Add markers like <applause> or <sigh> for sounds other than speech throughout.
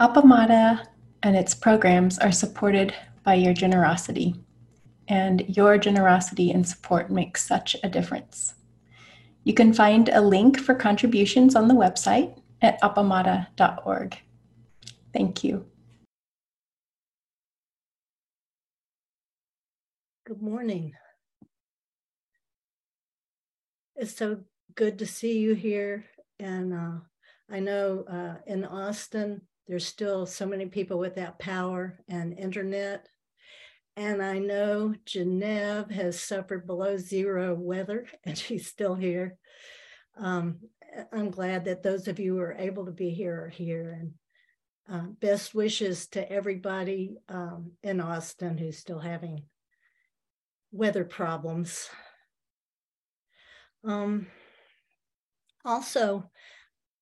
Appamada and its programs are supported by your generosity, and your generosity and support makes such a difference. You can find a link for contributions on the website at appamada.org. Thank you. Good morning. It's so good to see you here. And uh, I know uh, in Austin, there's still so many people without power and internet. And I know Geneve has suffered below zero weather <laughs> and she's still here. Um, I'm glad that those of you who are able to be here are here. And uh, best wishes to everybody um, in Austin who's still having weather problems. Um, also,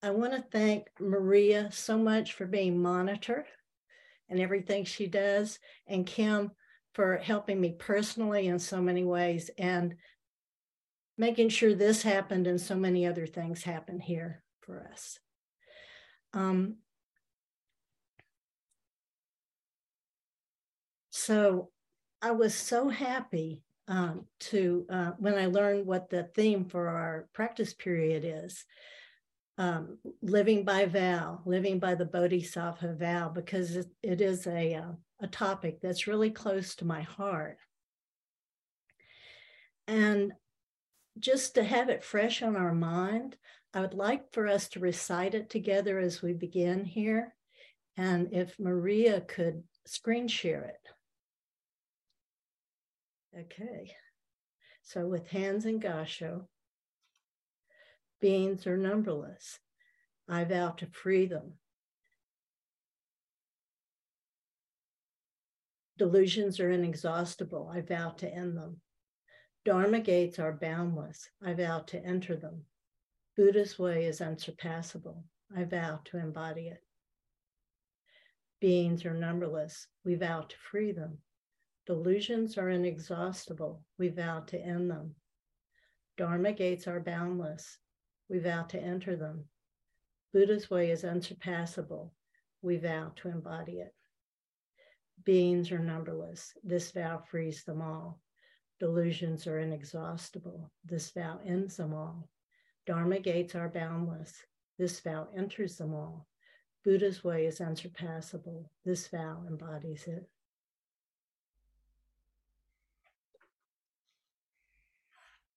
I want to thank Maria so much for being monitor and everything she does, and Kim for helping me personally in so many ways and making sure this happened and so many other things happen here for us. Um, so I was so happy um, to uh, when I learned what the theme for our practice period is. Um, living by vow, living by the Bodhisattva vow, because it, it is a, uh, a topic that's really close to my heart. And just to have it fresh on our mind, I would like for us to recite it together as we begin here. And if Maria could screen share it. Okay. So with hands in Gassho, beings are numberless. I vow to free them. Delusions are inexhaustible. I vow to end them. Dharma gates are boundless. I vow to enter them. Buddha's way is unsurpassable. I vow to embody it. Beings are numberless. We vow to free them. Delusions are inexhaustible. We vow to end them. Dharma gates are boundless. We vow to enter them. Buddha's way is unsurpassable. We vow to embody it. Beings are numberless. This vow frees them all. Delusions are inexhaustible. This vow ends them all. Dharma gates are boundless. This vow enters them all. Buddha's way is unsurpassable. This vow embodies it.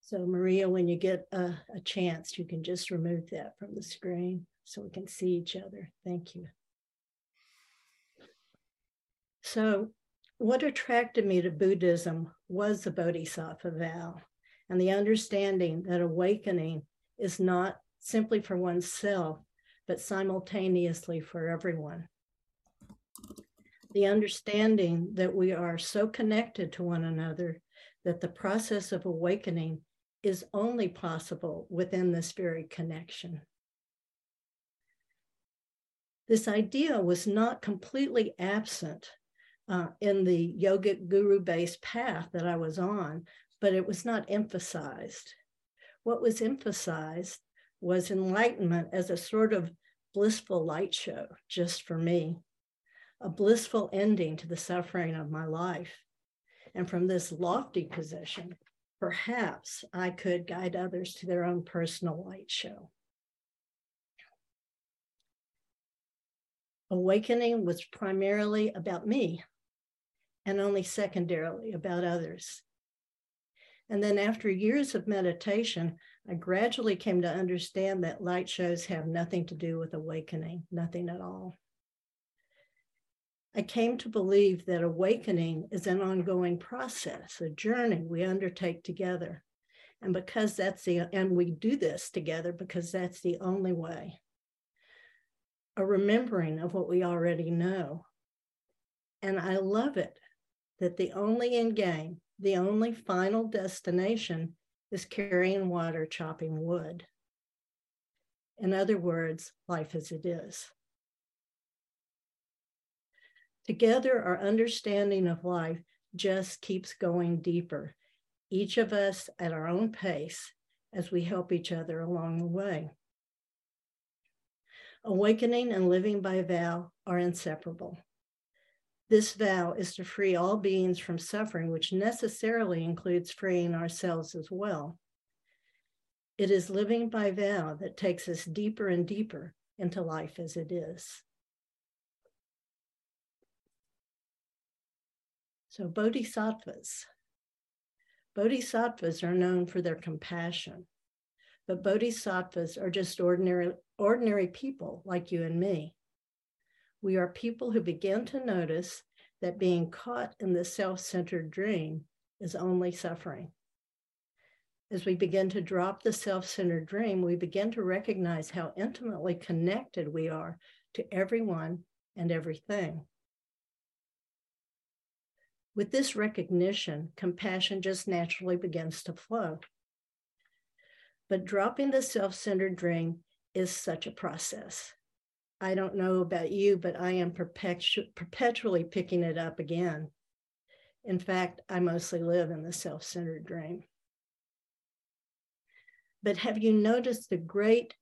So Maria, when you get a, a, chance, you can just remove that from the screen so we can see each other. Thank you. So what attracted me to Buddhism was the Bodhisattva vow and the understanding that awakening is not simply for oneself, but simultaneously for everyone. The understanding that we are so connected to one another that the process of awakening is only possible within this very connection. This idea was not completely absent uh, in the yogic guru based path that I was on, but it was not emphasized. What was emphasized was enlightenment as a sort of blissful light show just for me, a blissful ending to the suffering of my life. And from this lofty position, perhaps I could guide others to their own personal light show. Awakening was primarily about me and only secondarily about others. And then after years of meditation, I gradually came to understand that light shows have nothing to do with awakening, nothing at all. I came to believe that awakening is an ongoing process, a journey we undertake together. And because that's the, and we do this together because that's the only way. A remembering of what we already know. And I love it that the only end game, the only final destination is carrying water, chopping wood. In other words, life as it is. Together, our understanding of life just keeps going deeper, each of us at our own pace as we help each other along the way. Awakening and living by vow are inseparable. This vow is to free all beings from suffering, which necessarily includes freeing ourselves as well. It is living by vow that takes us deeper and deeper into life as it is. So, bodhisattvas. Bodhisattvas are known for their compassion, but bodhisattvas are just ordinary, ordinary people like you and me. We are people who begin to notice that being caught in the self centered dream is only suffering. As we begin to drop the self centered dream, we begin to recognize how intimately connected we are to everyone and everything. With this recognition, compassion just naturally begins to flow. But dropping the self centered dream is such a process. I don't know about you, but I am perpetu- perpetually picking it up again. In fact, I mostly live in the self centered dream. But have you noticed the great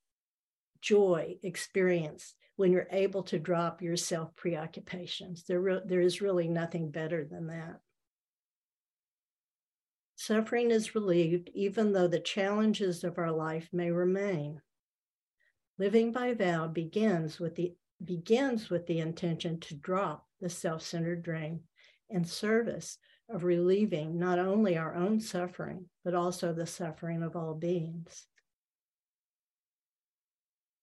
joy experience when you're able to drop your self preoccupations. There, re- there is really nothing better than that. Suffering is relieved even though the challenges of our life may remain. Living by vow begins with the begins with the intention to drop the self-centered dream in service of relieving not only our own suffering, but also the suffering of all beings.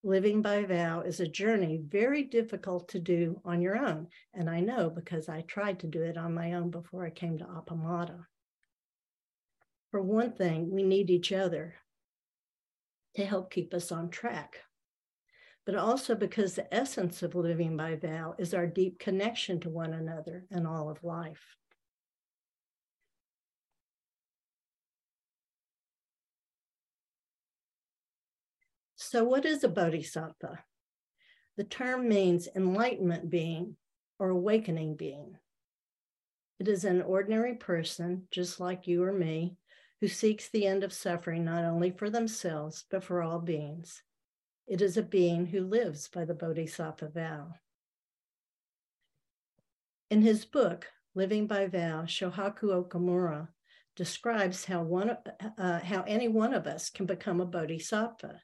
Living by vow is a journey very difficult to do on your own. And I know because I tried to do it on my own before I came to Appamada. For one thing, we need each other to help keep us on track. But also because the essence of living by vow is our deep connection to one another and all of life. So, what is a bodhisattva? The term means enlightenment being or awakening being. It is an ordinary person, just like you or me, who seeks the end of suffering not only for themselves, but for all beings. It is a being who lives by the Bodhisattva vow. In his book, Living by Vow, Shohaku Okumura describes how, one, uh, how any one of us can become a bodhisattva.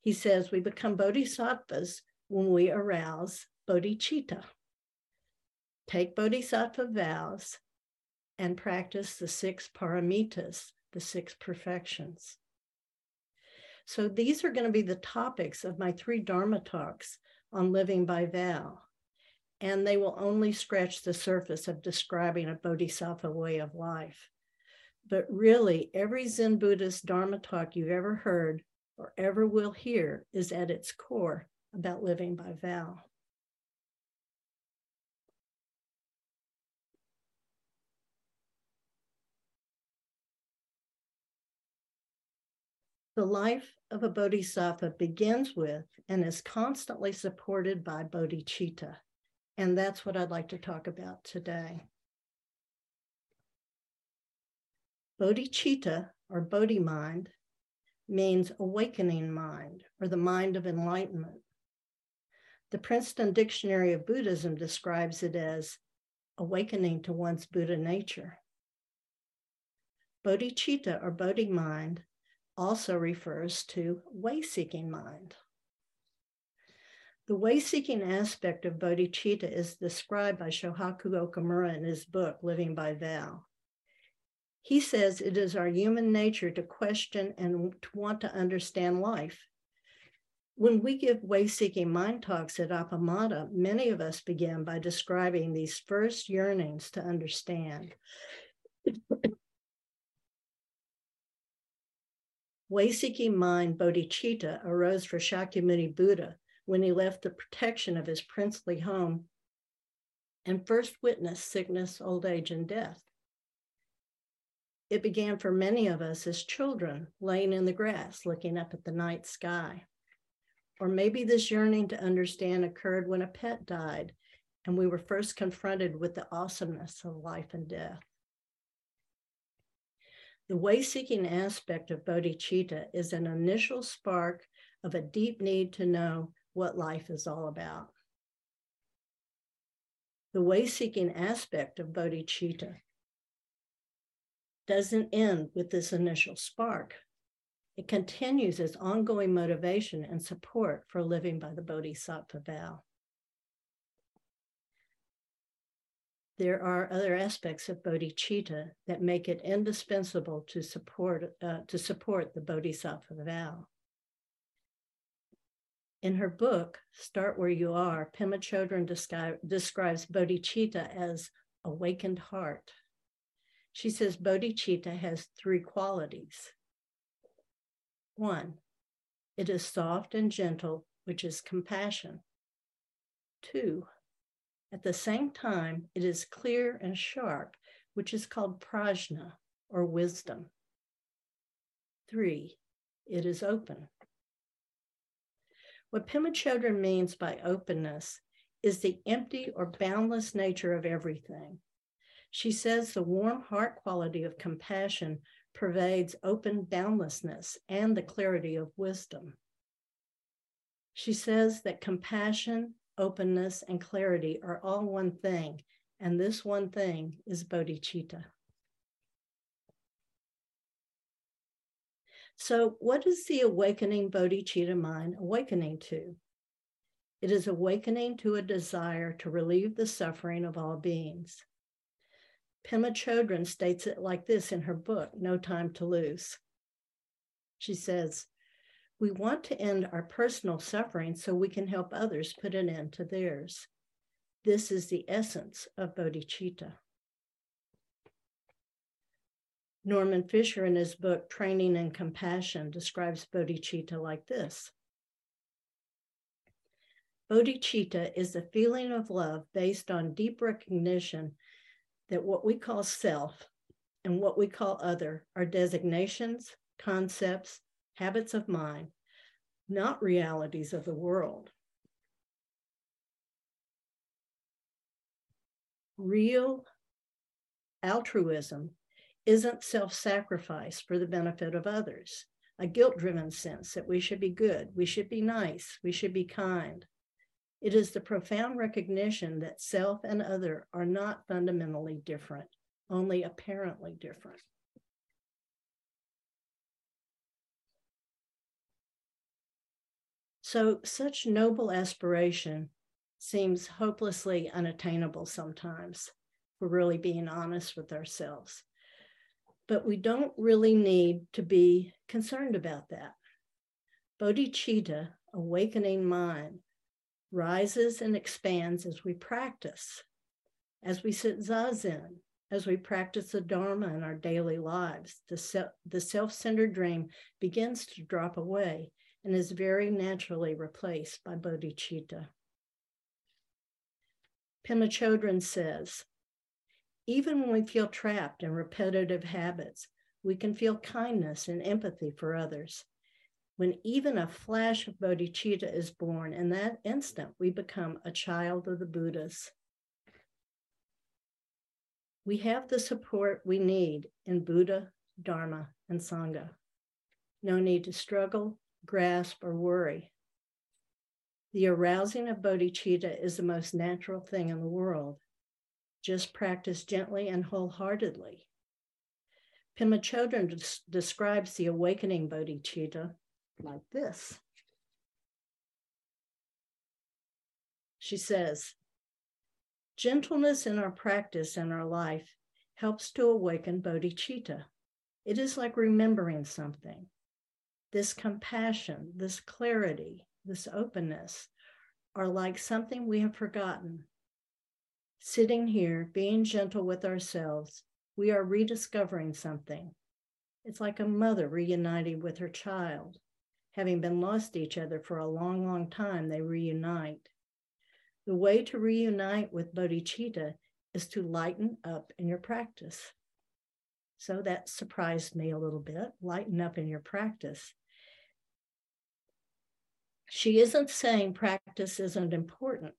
He says we become bodhisattvas when we arouse bodhicitta. Take bodhisattva vows and practice the six paramitas, the six perfections. So these are going to be the topics of my three Dharma talks on living by vow. And they will only scratch the surface of describing a bodhisattva way of life. But really, every Zen Buddhist Dharma talk you've ever heard or ever will hear is at its core about living by vow. The life of a bodhisattva begins with and is constantly supported by bodhicitta. And that's what I'd like to talk about today. Bodhicitta, or bodhi mind, means awakening mind or the mind of enlightenment. The Princeton Dictionary of Buddhism describes it as awakening to one's Buddha nature. Bodhicitta or Bodhi mind also refers to way seeking mind. The way seeking aspect of bodhicitta is described by Shohaku Okumura in his book, Living by Vow. He says it is our human nature to question and to want to understand life. When we give way seeking mind talks at Appamada, many of us begin by describing these first yearnings to understand. way seeking mind bodhicitta arose for Shakyamuni Buddha when he left the protection of his princely home and first witnessed sickness, old age, and death. It began for many of us as children, laying in the grass, looking up at the night sky. Or maybe this yearning to understand occurred when a pet died and we were first confronted with the awesomeness of life and death. The way seeking aspect of bodhicitta is an initial spark of a deep need to know what life is all about. The way seeking aspect of bodhicitta doesn't end with this initial spark. It continues as ongoing motivation and support for living by the bodhisattva vow. There are other aspects of bodhicitta that make it indispensable to support, uh, to support the bodhisattva vow. In her book, Start Where You Are, Pema Chodron descri- describes bodhicitta as awakened heart. She says bodhicitta has three qualities. One, it is soft and gentle, which is compassion. Two, at the same time, it is clear and sharp, which is called prajna or wisdom. Three, it is open. What Pema Chodron means by openness is the empty or boundless nature of everything. She says the warm heart quality of compassion pervades open boundlessness and the clarity of wisdom. She says that compassion, openness, and clarity are all one thing, and this one thing is bodhicitta. So, what is the awakening bodhicitta mind awakening to? It is awakening to a desire to relieve the suffering of all beings. Pema Chodron states it like this in her book, No Time to Lose. She says, We want to end our personal suffering so we can help others put an end to theirs. This is the essence of bodhicitta. Norman Fischer, in his book Training in Compassion, describes bodhicitta like this Bodhicitta is a feeling of love based on deep recognition that what we call self and what we call other are designations, concepts, habits of mind, not realities of the world. Real altruism isn't self sacrifice for the benefit of others, a guilt driven sense that we should be good, we should be nice, we should be kind. It is the profound recognition that self and other are not fundamentally different, only apparently different. So, such noble aspiration seems hopelessly unattainable sometimes. We're really being honest with ourselves but we don't really need to be concerned about that. Bodhicitta, awakening mind, rises and expands as we practice, as we sit zazen, as we practice the Dharma in our daily lives. The, se- the self centered dream begins to drop away and is very naturally replaced by bodhicitta. Pema Chodron says, even when we feel trapped in repetitive habits, we can feel kindness and empathy for others. When even a flash of bodhicitta is born, in that instant, we become a child of the Buddhas. We have the support we need in Buddha, Dharma, and Sangha. No need to struggle, grasp, or worry. The arousing of bodhicitta is the most natural thing in the world. Just practice gently and wholeheartedly. Pema Chodron des- describes the awakening bodhicitta like this. She says, Gentleness in our practice and our life helps to awaken bodhicitta. It is like remembering something. This compassion, this clarity, this openness are like something we have forgotten Sitting here, being gentle with ourselves, we are rediscovering something. It's like a mother reuniting with her child. Having been lost to each other for a long, long time, they reunite. The way to reunite with bodhicitta is to lighten up in your practice. So that surprised me a little bit. Lighten up in your practice. She isn't saying practice isn't important.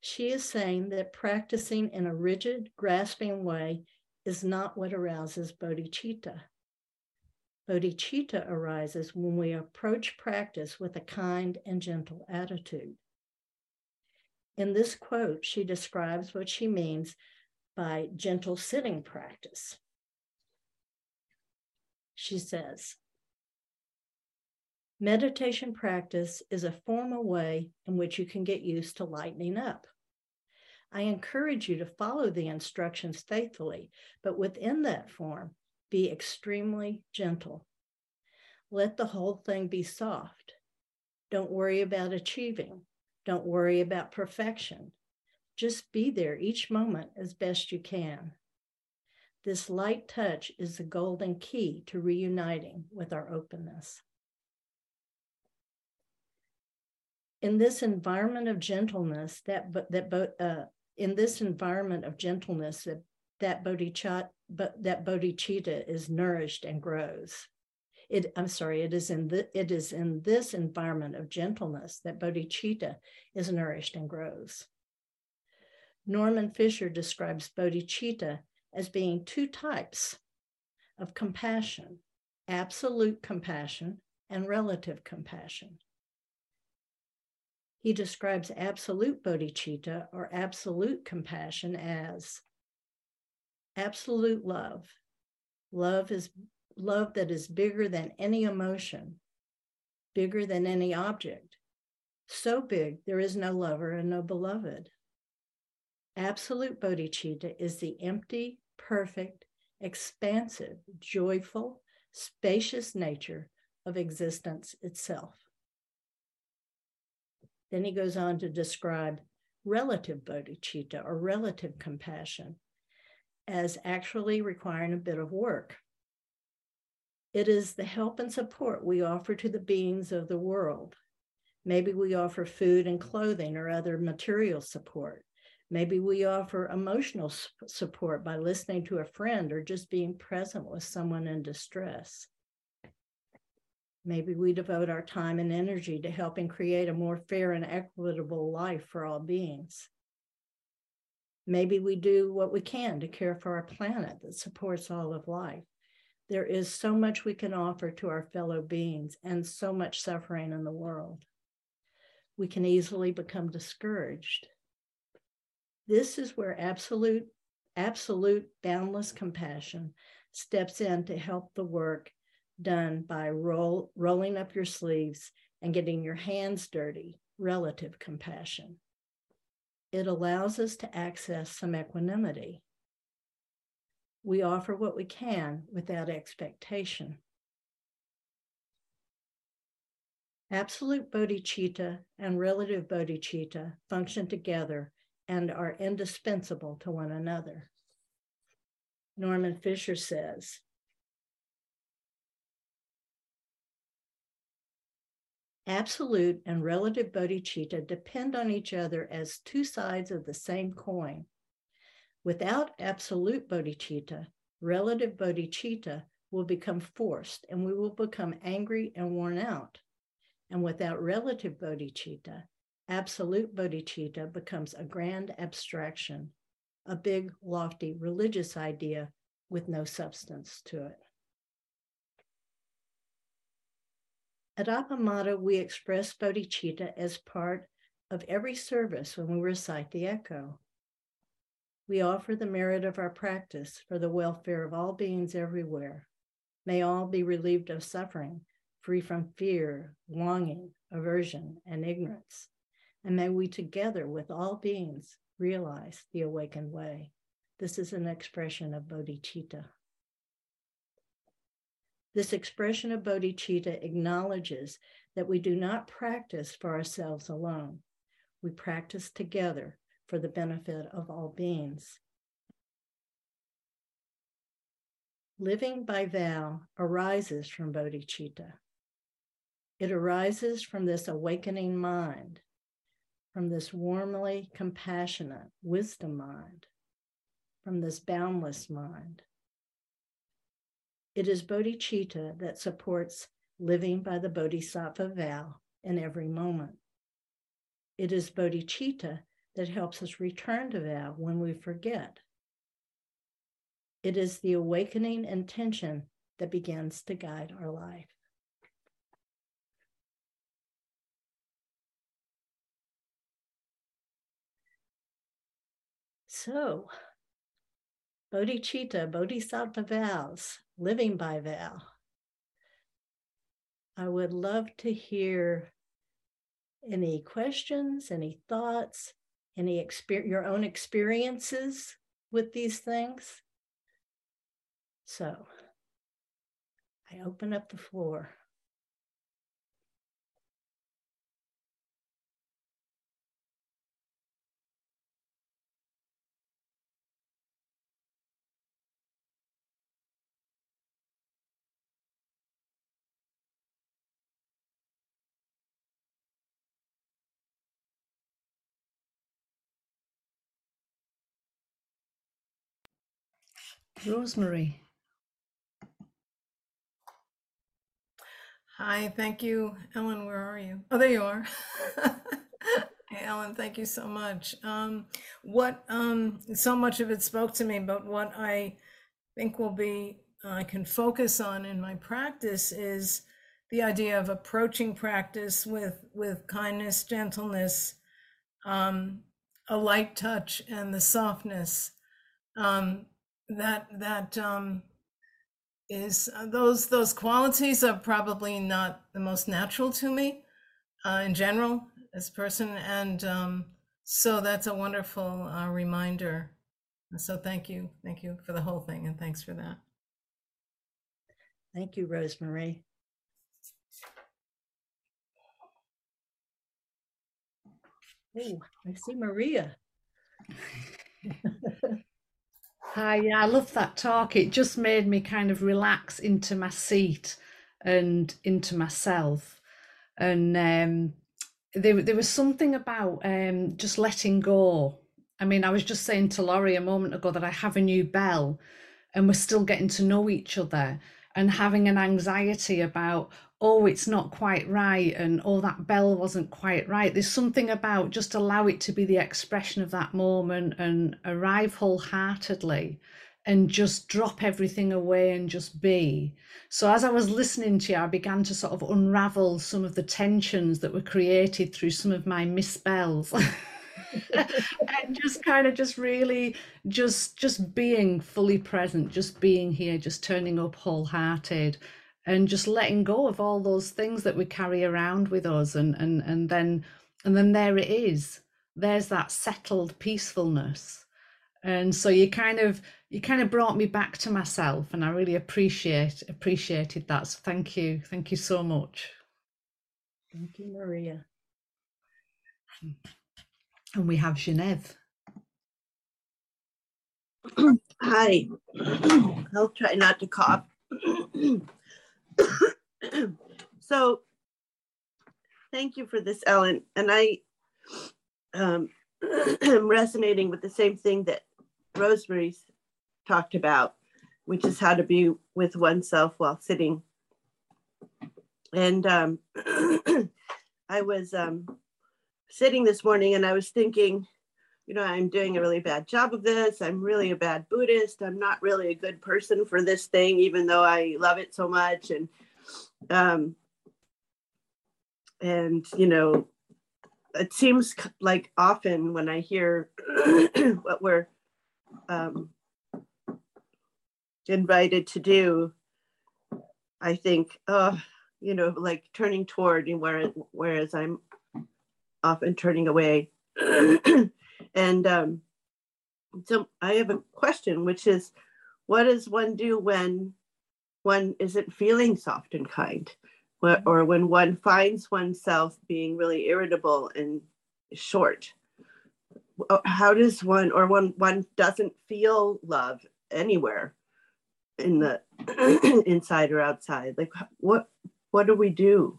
She is saying that practicing in a rigid, grasping way is not what arouses bodhicitta. Bodhicitta arises when we approach practice with a kind and gentle attitude. In this quote, she describes what she means by gentle sitting practice. She says, Meditation practice is a formal way in which you can get used to lightening up. I encourage you to follow the instructions faithfully, but within that form, be extremely gentle. Let the whole thing be soft. Don't worry about achieving. Don't worry about perfection. Just be there each moment as best you can. This light touch is the golden key to reuniting with our openness. in this environment of gentleness, that that uh, in this environment of gentleness, that that bodhicitta, that bodhicitta is nourished and grows. It, I'm sorry, it is in the, it is in this environment of gentleness that bodhicitta is nourished and grows. Norman Fischer describes bodhicitta as being two types of compassion absolute compassion and relative compassion. He describes absolute bodhicitta or absolute compassion as absolute love. Love is love that is bigger than any emotion, bigger than any object. So big, there is no lover and no beloved. Absolute bodhicitta is the empty, perfect, expansive, joyful, spacious nature of existence itself. Then he goes on to describe relative bodhicitta or relative compassion as actually requiring a bit of work. It is the help and support we offer to the beings of the world. Maybe we offer food and clothing or other material support. Maybe we offer emotional support by listening to a friend or just being present with someone in distress. Maybe we devote our time and energy to helping create a more fair and equitable life for all beings. Maybe we do what we can to care for our planet that supports all of life. There is so much we can offer to our fellow beings and so much suffering in the world. We can easily become discouraged. This is where absolute, absolute boundless compassion steps in to help the work done by roll, rolling up your sleeves and getting your hands dirty, relative compassion. It allows us to access some equanimity. We offer what we can without expectation. Absolute bodhicitta and relative bodhicitta function together and are indispensable to one another. Norman Fischer says, Absolute and relative bodhicitta depend on each other as two sides of the same coin. Without absolute bodhicitta, relative bodhicitta will become forced and we will become angry and worn out. And without relative bodhicitta, absolute bodhicitta becomes a grand abstraction, a big, lofty religious idea with no substance to it. At Appamada, we express bodhicitta as part of every service when we recite the eko. We offer the merit of our practice for the welfare of all beings everywhere. May all be relieved of suffering, free from fear, longing, aversion, and ignorance. And may we together with all beings realize the awakened way. This is an expression of bodhicitta. This expression of bodhicitta acknowledges that we do not practice for ourselves alone. We practice together for the benefit of all beings. Living by vow arises from bodhicitta. It arises from this awakening mind, from this warmly compassionate wisdom mind, from this boundless mind. It is bodhicitta that supports living by the bodhisattva vow in every moment. It is bodhicitta that helps us return to vow when we forget. It is the awakening intention that begins to guide our life. So, bodhicitta, bodhisattva vows, living by vow. I would love to hear any questions, any thoughts, any experience, your own experiences with these things. So I open up the floor. Rosemary. Hi, thank you. Ellen, where are you? Oh, there you are. <laughs> hey, Ellen, thank you so much. Um, what um, so much of it spoke to me, but what I think will be I can focus on in my practice is the idea of approaching practice with with kindness, gentleness, um, a light touch, and the softness. Um, that that um, is uh, those those qualities are probably not the most natural to me uh, in general as a person, and um, so that's a wonderful uh, reminder. So thank you, thank you for the whole thing, and thanks for that. Thank you, Rosemary. Oh, I see Maria. <laughs> Yeah, I love that talk. It just made me kind of relax into my seat and into myself. And um, there, there was something about um, just letting go. I mean, I was just saying to Laurie a moment ago that I have a new bell and we're still getting to know each other and having an anxiety about, oh, it's not quite right and oh, that bell wasn't quite right. There's something about just allow it to be the expression of that moment and arrive wholeheartedly and just drop everything away and just be. So as I was listening to you, I began to sort of unravel some of the tensions that were created through some of my misspells. <laughs> and just kind of just really just just being fully present just being here just turning up wholehearted and just letting go of all those things that we carry around with us and and and then and then there it is there's that settled peacefulness and so you kind of you kind of brought me back to myself and i really appreciate appreciated that so thank you thank you so much thank you maria and we have Genevieve. <clears throat> Hi. <clears throat> I'll try not to cough. <clears throat> <coughs> so thank you for this, Ellen. And I um, <coughs> am resonating with the same thing that Rosemary's talked about, which is how to be with oneself while sitting. And um, <coughs> I was um, sitting this morning and I was thinking, you know, I'm doing a really bad job of this. I'm really a bad Buddhist. I'm not really a good person for this thing, even though I love it so much. And, um, and you know, it seems like often when I hear <clears throat> what we're um, invited to do, I think, oh, you know, like turning toward, whereas, whereas I'm often turning away. <clears throat> and um, so I have a question, which is what does one do when one isn't feeling soft and kind? Or when one finds oneself being really irritable and short? How does one, or when one doesn't feel love anywhere in the <clears throat> inside or outside? Like what what do we do?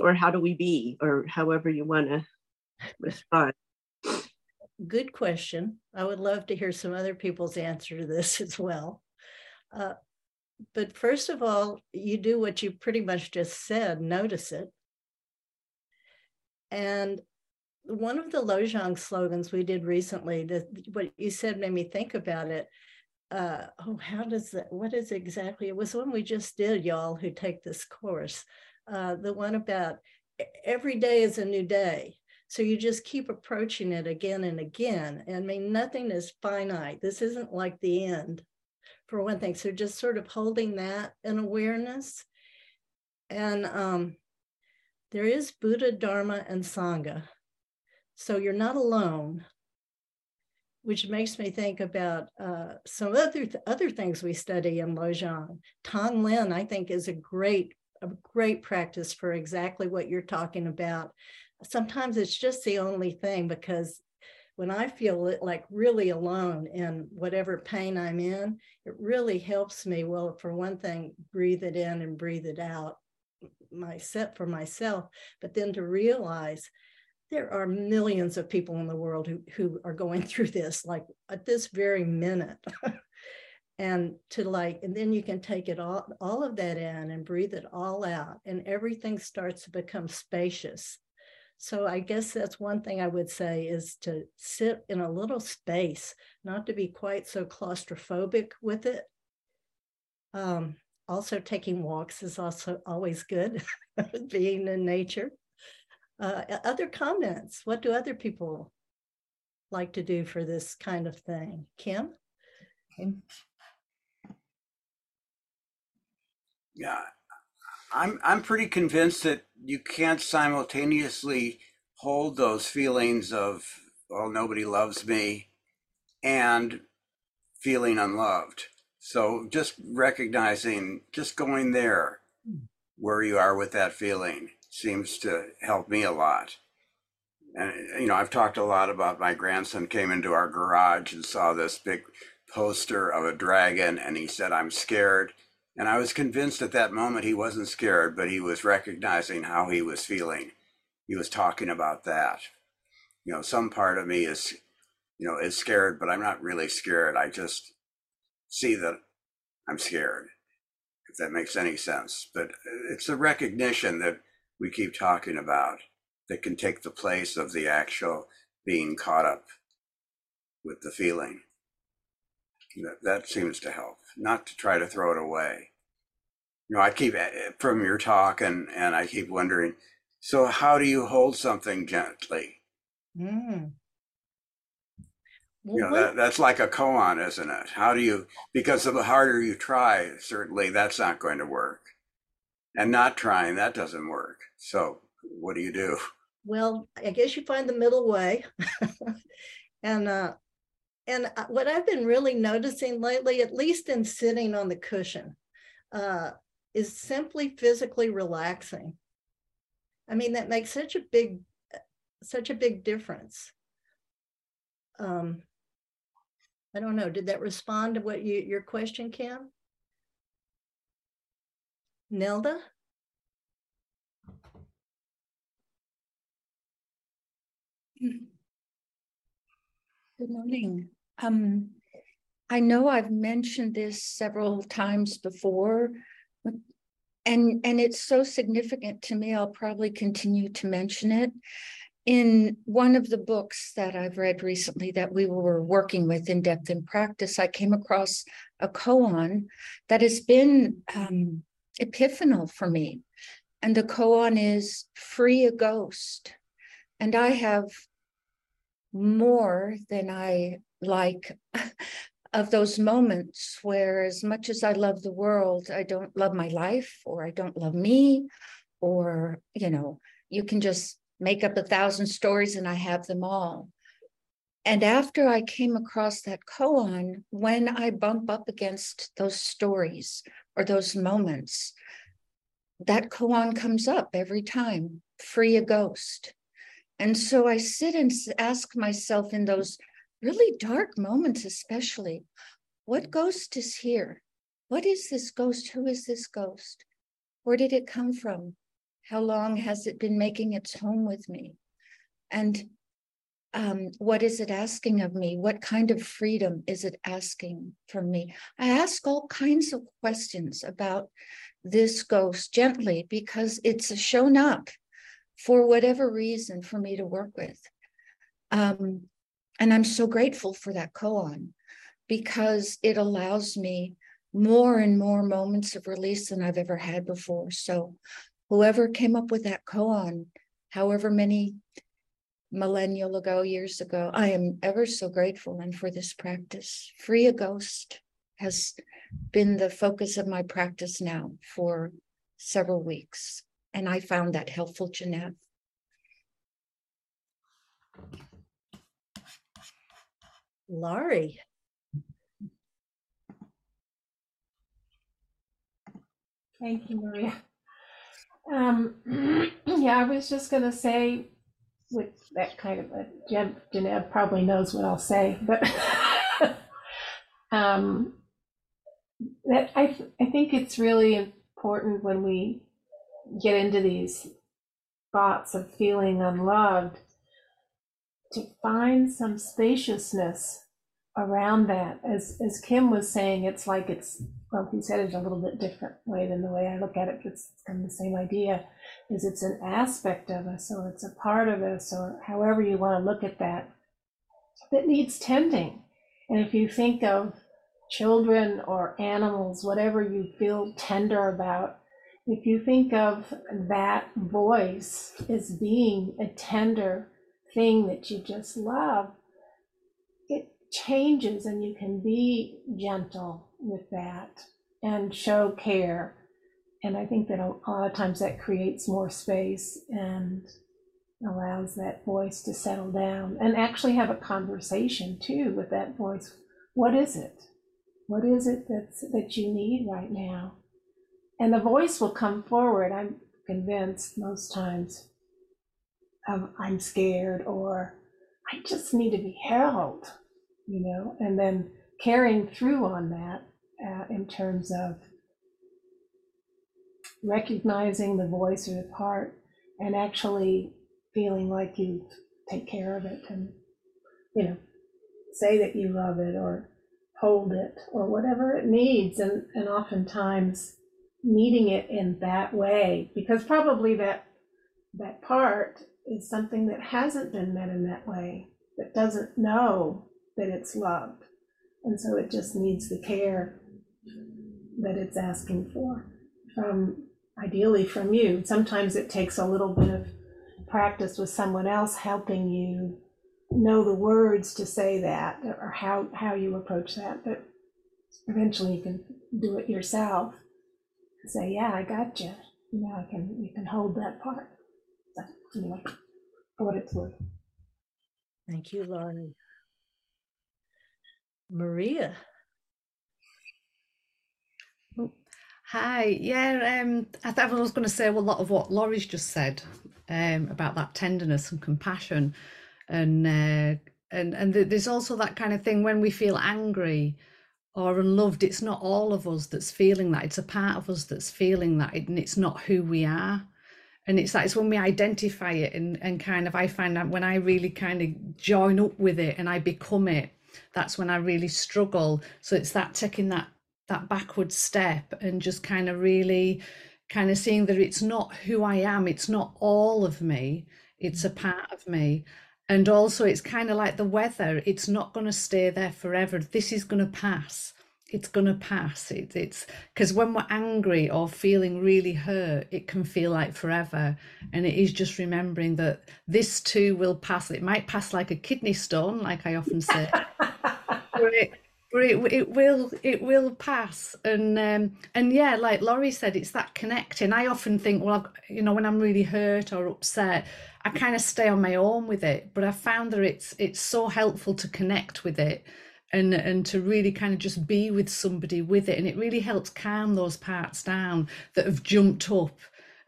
or how do we be or however you want to good question i would love to hear some other people's answer to this as well uh, but first of all you do what you pretty much just said notice it and one of the lojong slogans we did recently that what you said made me think about it uh, oh, how does that, what is exactly? It was the one we just did, y'all who take this course. Uh, the one about every day is a new day. So you just keep approaching it again and again. And I mean, nothing is finite. This isn't like the end, for one thing. So just sort of holding that in awareness. And um, there is Buddha, Dharma, and Sangha. So you're not alone which makes me think about uh, some other th- other things we study in Lojong. Tonglen, I think, is a great a great practice for exactly what you're talking about. Sometimes it's just the only thing because when I feel like really alone in whatever pain I'm in, it really helps me. Well, for one thing, breathe it in and breathe it out, myself for myself, but then to realize there are millions of people in the world who, who are going <laughs> through this like at this very minute <laughs> and to like and then you can take it all all of that in and breathe it all out and everything starts to become spacious so i guess that's one thing i would say is to sit in a little space not to be quite so claustrophobic with it um, also taking walks is also always good <laughs> being in nature uh, other comments? What do other people like to do for this kind of thing? Kim? Kim? Yeah, I'm I'm pretty convinced that you can't simultaneously hold those feelings of well nobody loves me and feeling unloved. So just recognizing, just going there where you are with that feeling seems to help me a lot. And, you know, I've talked a lot about my grandson came into our garage and saw this big poster of a dragon and he said, I'm scared. And I was convinced at that moment he wasn't scared, but he was recognizing how he was feeling. He was talking about that. You know, some part of me is, you know, is scared, but I'm not really scared. I just see that I'm scared, if that makes any sense. But it's a recognition that we keep talking about that can take the place of the actual being caught up with the feeling. That, that seems to help, not to try to throw it away. You know, I keep eh, from your talk and, and I keep wondering so, how do you hold something gently? Mm. you know, that, that's like a koan, isn't it? How do you, because the harder you try, certainly that's not going to work. And not trying, that doesn't work. So what do you do? Well, I guess you find the middle way. <laughs> and uh, and uh, what I've been really noticing lately, at least in sitting on the cushion, uh, is simply physically relaxing. I mean, that makes such a big, such a big difference. Um, I don't know. Did that respond to what you your question, Kim? Nelda? Good morning. Um, I know I've mentioned this several times before, and, and it's so significant to me, I'll probably continue to mention it. In one of the books that I've read recently that we were working with in depth in practice, I came across a koan that has been um, epiphanal for me. And the koan is free a ghost. And I have more than I like of those moments where, as much as I love the world, I don't love my life or I don't love me, or, you know, you can just make up a thousand stories and I have them all. And after I came across that koan, when I bump up against those stories or those moments, that koan comes up every time free a ghost and so I sit and ask myself in those really dark moments, especially, what ghost is here? What is this ghost? Who is this ghost? Where did it come from? How long has it been making its home with me? And um, what is it asking of me? What kind of freedom is it asking from me? I ask all kinds of questions about this ghost gently because it's shown up for whatever reason for me to work with. Um, and I'm so grateful for that koan. because it allows me more and more moments of release than I've ever had before. So, whoever came up with that koan, however many millennial ago, years ago, I am ever so grateful and for this practice. Free a ghost has been the focus of my practice now for several weeks. And I found that helpful, Jeanette. Laurie. Thank you, Maria. Um, <clears throat> yeah, I was just going to say, with that kind of a Jeanette probably knows what I'll say, but <laughs> um, that I I think it's really important when we get into these thoughts of feeling unloved to find some spaciousness around that. As as Kim was saying, it's like it's well, he said it a little bit different way than the way I look at it, but it's kind of the same idea. Is it's an aspect of us, or it's a part of us, or however you want to look at that, that needs tending. And if you think of children or animals, whatever you feel tender about, if you think of that voice as being a tender thing that you just love, it changes and you can be gentle with that and show care. And I think that a lot of times that creates more space and allows that voice to settle down and actually have a conversation too with that voice. What is it? What is it that's, that you need right now? And the voice will come forward, I'm convinced most times. Um, I'm scared, or I just need to be held, you know, and then carrying through on that uh, in terms of recognizing the voice or the part and actually feeling like you take care of it and, you know, say that you love it or hold it or whatever it needs. And, and oftentimes needing it in that way because probably that that part is something that hasn't been met in that way that doesn't know that it's loved and so it just needs the care that it's asking for from ideally from you sometimes it takes a little bit of practice with someone else helping you know the words to say that or how, how you approach that, but eventually you can do it yourself. Say, yeah, I got you. You know, I can you can hold that part. For what it's worth. Thank you, Laurie. Maria. Hi, yeah, um, I thought I was going to say a lot of what Laurie's just said um, about that tenderness and compassion and uh, and and there's also that kind of thing when we feel angry or unloved it's not all of us that's feeling that it's a part of us that's feeling that and it's not who we are and it's like it's when we identify it and, and kind of i find that when i really kind of join up with it and i become it that's when i really struggle. So it's that taking that that backward step and just kind of really kind of seeing that it's not who i am it's not all of me it's a mm. part of me. And also it's kind of like the weather it's not going to stay there forever. This is going to pass it's going to pass. It, it's because when we're angry or feeling really hurt it can feel like forever. And it is just remembering that this too will pass. It might pass like a kidney stone like i often say. <laughs> But, it, but it, it will it will pass. And um and yeah like laurie said it's that connecting i often think well I've, you know when i'm really hurt or upset I kind of stay on my own with it, but I found that it's it's so helpful to connect with it and and to really kind of just be with somebody with it. And it really helps calm those parts down that have jumped up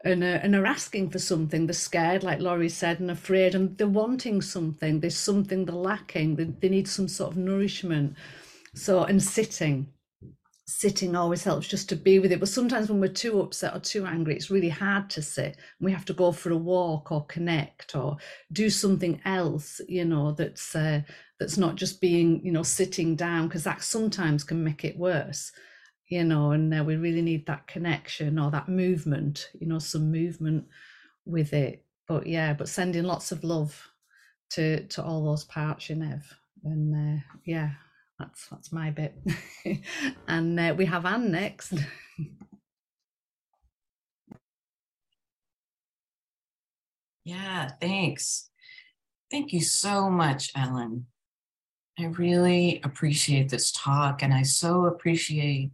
and, uh, and are asking for something. They're scared like laurie said and afraid and they're wanting something. There's something they're lacking. They, they need some sort of nourishment. So and sitting. Sitting always helps just to be with it. But sometimes when we're too upset or too angry, it's really hard to sit. We have to go for a walk or connect or do something else, you know, that's uh, that's not just being, you know, sitting down because that sometimes can make it worse, you know. And uh, we really need that connection or that movement, you know, some movement with it. But yeah, but sending lots of love to to all those parts, you know, and uh, yeah, That's that's my bit. <laughs> and uh, we have Anne next. <laughs> Yeah, thanks. Thank you so much, Ellen. I really appreciate this talk and I so appreciate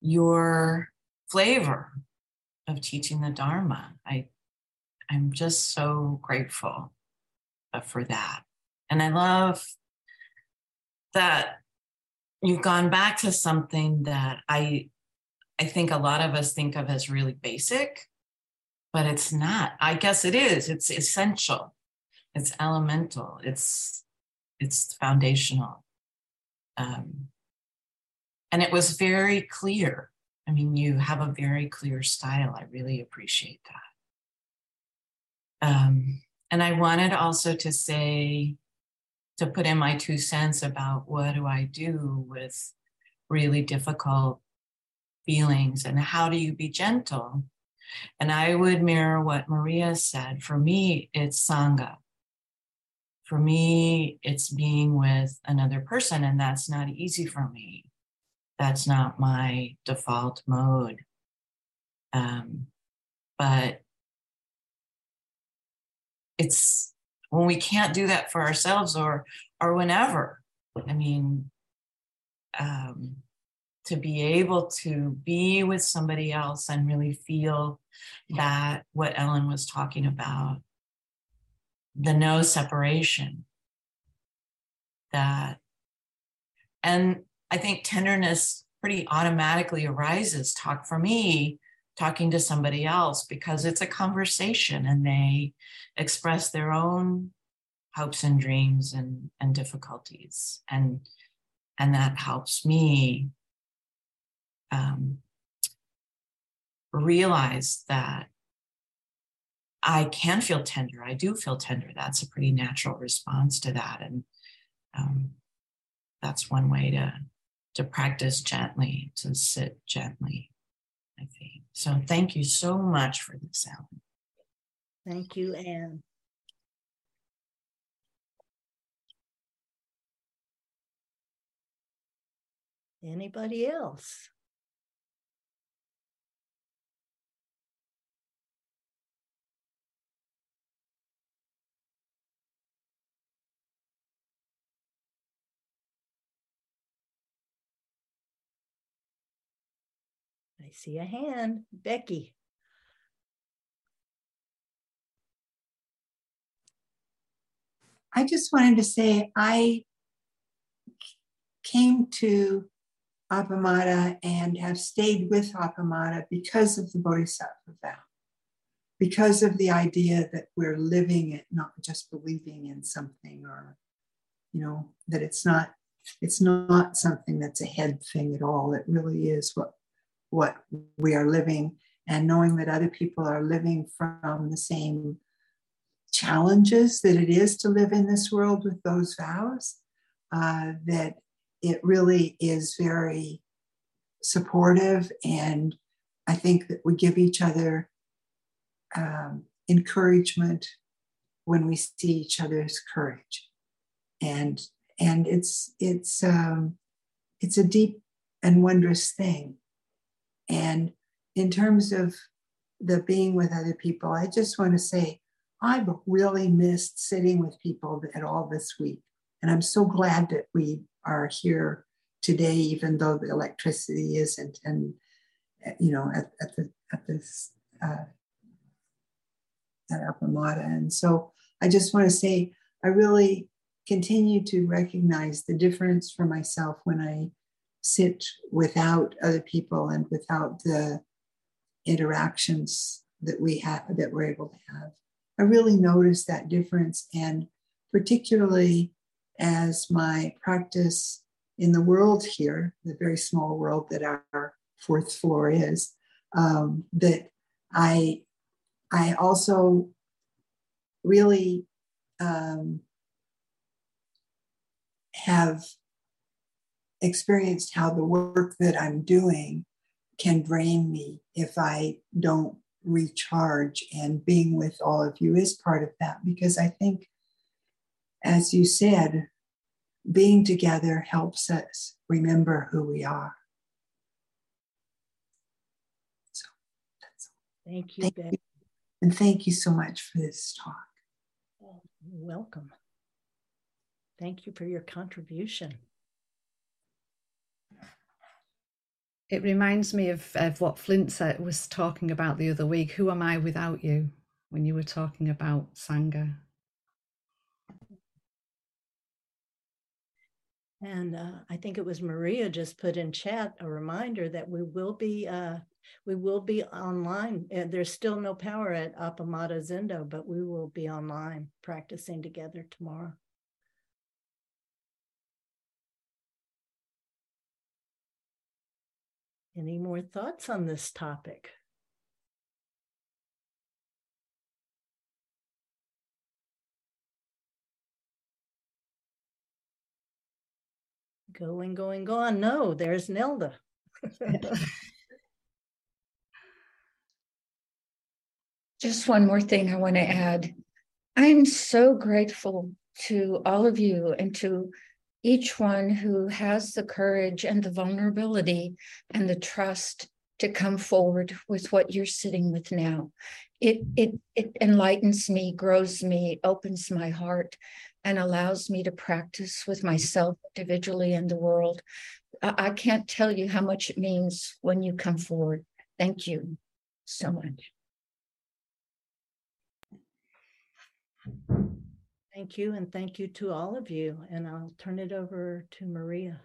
your flavor of teaching the Dharma. I I'm just so grateful uh, for that. And I love that you've gone back to something that I I think a lot of us think of as really basic, but it's not. I guess it is. It's essential. It's elemental. It's it's foundational. Um, and it was very clear. I mean, you have a very clear style. I really appreciate that. Um, and I wanted also to say, to put in my two cents about what do I do with really difficult feelings and how do you be gentle? And I would mirror what Maria said. For me, it's Sangha. For me, it's being with another person, and that's not easy for me. That's not my default mode. Um, but it's when we can't do that for ourselves or or whenever. I mean, um, to be able to be with somebody else and really feel that what Ellen was talking about the no separation that and I think tenderness pretty automatically arises. Talk for me talking to somebody else because it's a conversation and they express their own hopes and dreams and, and difficulties. And and that helps me um, realize that I can feel tender. I do feel tender. That's a pretty natural response to that, and um, that's one way to to practice gently, to sit gently. I think so. Thank you so much for this, Ellen. Thank you, Anne. Anybody else? See a hand. Becky. I just wanted to say I came to Appamada and have stayed with Appamada because of the Bodhisattva vow, because of the idea that we're living it, not just believing in something or, you know, that it's not it's not something that's a head thing at all. It really is what what we are living and knowing that other people are living from the same challenges that it is to live in this world with those vows, uh, that it really is very supportive. And I think that we give each other um, encouragement when we see each other's courage. And and it's it's um, it's a deep and wondrous thing. And in terms of the being with other people, I just want to say I've really missed sitting with people at all this week. And I'm so glad that we are here today, even though the electricity isn't, and you know, at, at the at this uh, at Appamada. And so I just want to say I really continue to recognize the difference for myself when I sit without other people and without the interactions that we have that we're able to have. I really noticed that difference, and particularly as my practice in the world here, the very small world that our fourth floor is, um, that I I also really um, have experienced how the work that I'm doing can drain me if I don't recharge. And being with all of you is part of that because I think, as you said, being together helps us remember who we are. So that's all. Thank you, thank you. And thank you so much for this talk. Welcome. Thank you for your contribution. It reminds me of, of what Flint said, was talking about the other week. Who am I without you? When you were talking about Sangha. And uh, I think it was Maria just put in chat a reminder that we will be uh, we will be online. There's still no power at Appamada Zendo, but we will be online practicing together tomorrow. Any more thoughts on this topic? Going, going, gone. No, there's Nelda. <laughs> Just one more thing I want to add. I'm so grateful to all of you and to each one who has the courage and the vulnerability and the trust to come forward with what you're sitting with now. It, it, it enlightens me, grows me, opens my heart and allows me to practice with myself individually and the world. I, I can't tell you how much it means when you come forward. Thank you so much. Thank you, and thank you to all of you. And I'll turn it over to Maria.